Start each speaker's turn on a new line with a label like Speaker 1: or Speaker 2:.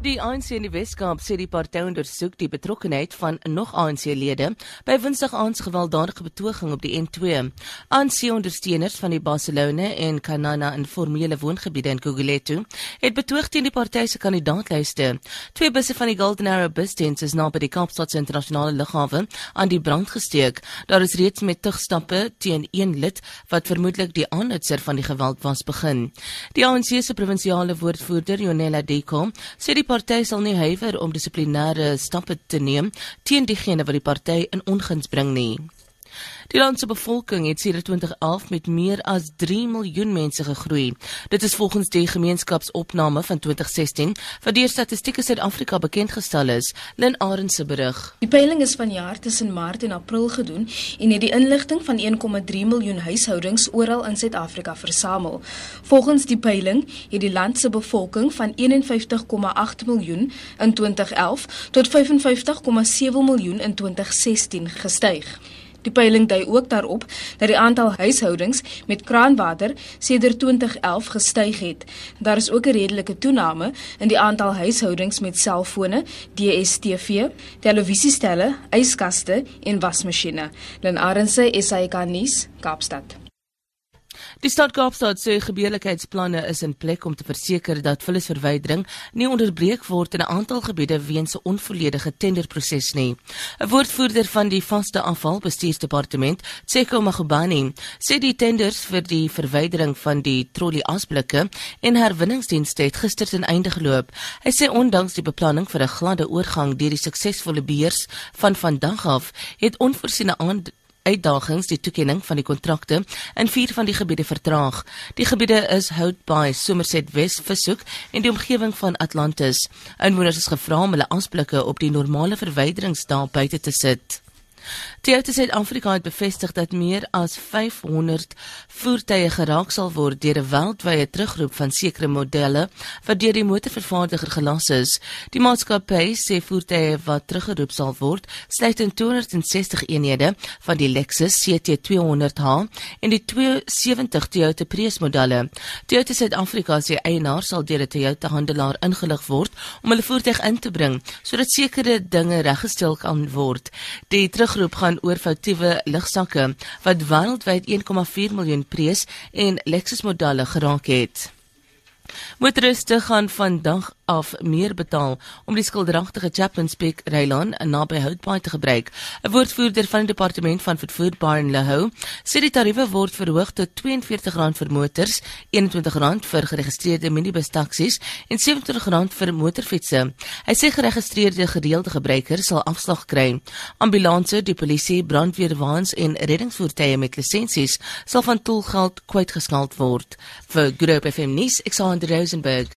Speaker 1: Die ANC in die Weskaap sê die party ondersoek die betrokkeheid van nog ANC-lede by Woensdag aand se gewelddadige betoging op die N2. ANC-ondersteuners van die Barcelona en Canana informele woongebiede in Guguletu het betoog teen die party se kandidaatlyste. Twee busse van die Golden Arrow busdiens is naby die Kaapstad se internasionale lughawe aan die brand gesteek. Daar is reeds met tugstappe teen een lid wat vermoedelik die aanhitser van die geweld was begin. Die ANC se provinsiale woordvoerder, Jonela Deko, sê die party sal nie huiwer om dissiplinêre stappe te neem teen diegene wat die party in onguns bring nie. Die land se bevolking het sedert 2011 met meer as 3 miljoen mense gegroei. Dit is volgens die gemeenskapsopname van 2016 wat deur Statistiek Suid-Afrika bekend gestel is, Lin Arend se berig.
Speaker 2: Die peiling is vanjaar tussen Maart en April gedoen en het die inligting van 1,3 miljoen huishoudings oral in Suid-Afrika versamel. Volgens die peiling het die land se bevolking van 51,8 miljoen in 2011 tot 55,7 miljoen in 2016 gestyg. Die peiling dui ook daarop dat die aantal huishoudings met kraanwater sedert 2011 gestyg het. Daar is ook 'n redelike toename in die aantal huishoudings met selfone, DStv, televisiestelle, yskaste en wasmasjiene. Len Arendse, SAK nuus, Kaapstad.
Speaker 1: Die stad Kaapstad sê gebeurlikheidsplanne is in plek om te verseker dat vullisverwydering nie onderbreek word in 'n aantal gebiede weens 'n onvolledige tenderproses nie. 'n Woordvoerder van die vaste afvalbestuursdepartement, Tseko Magubani, sê die tenders vir die verwydering van die trolley asblikke en herwinningsdienste het gister ten einde geloop. Hy sê ondanks die beplanning vir 'n gladde oorgang deur die suksesvolle beheers van vandag af, het onvoorsiene aand uitdagings die toekenning van die kontrakte in vier van die gebiede vertraag. Die gebiede is Hout Bay, Somerset West, Versoek en die omgewing van Atlantis. Inwoners is gevra om hulle aansplikke op die normale verwyderingsdae buite te sit. Toyota Suid-Afrika het bevestig dat meer as 500 voertuie geraak sal word deur 'n wêreldwye terugroep van sekere modelle wat deur die motorvervaardiger gelas is. Die maatskappy sê voertuie wat teruggeroep sal word, sluit in 260 eenhede van die Lexus CT200h en die 270 Toyota Prius modelle. Toyota Suid-Afrika se eienaar sal deur 'n Toyota handelaar ingelig word om hulle voertuig in te bring sodat sekere dinge reggestel kan word. Die teruggroep gaan oor foutiewe lugsakke wat wêreldwyd 1,4 miljoen prees en Lexus modelle geraak het. Motoriste gaan vandag af meer betaal om die skilderagtige Chapman's Peak Rylaan naby Houtbaai te gebruik. 'n Woordvoerder van die departement van vervoer Barn Lehou sê die tariewe word verhoog tot R42 vir motors, R21 vir geregistreerde minibus taksies en R27 vir motorfietsse. Hy sê geregistreerde gereelde gebruikers sal afslag kry. Ambulanse, die polisie, brandweerwaens en reddingsvoertuie met lisensies sal van tolgeld kwytgeskald word. Vir Group FM nuus, ek sal aan Rosenburg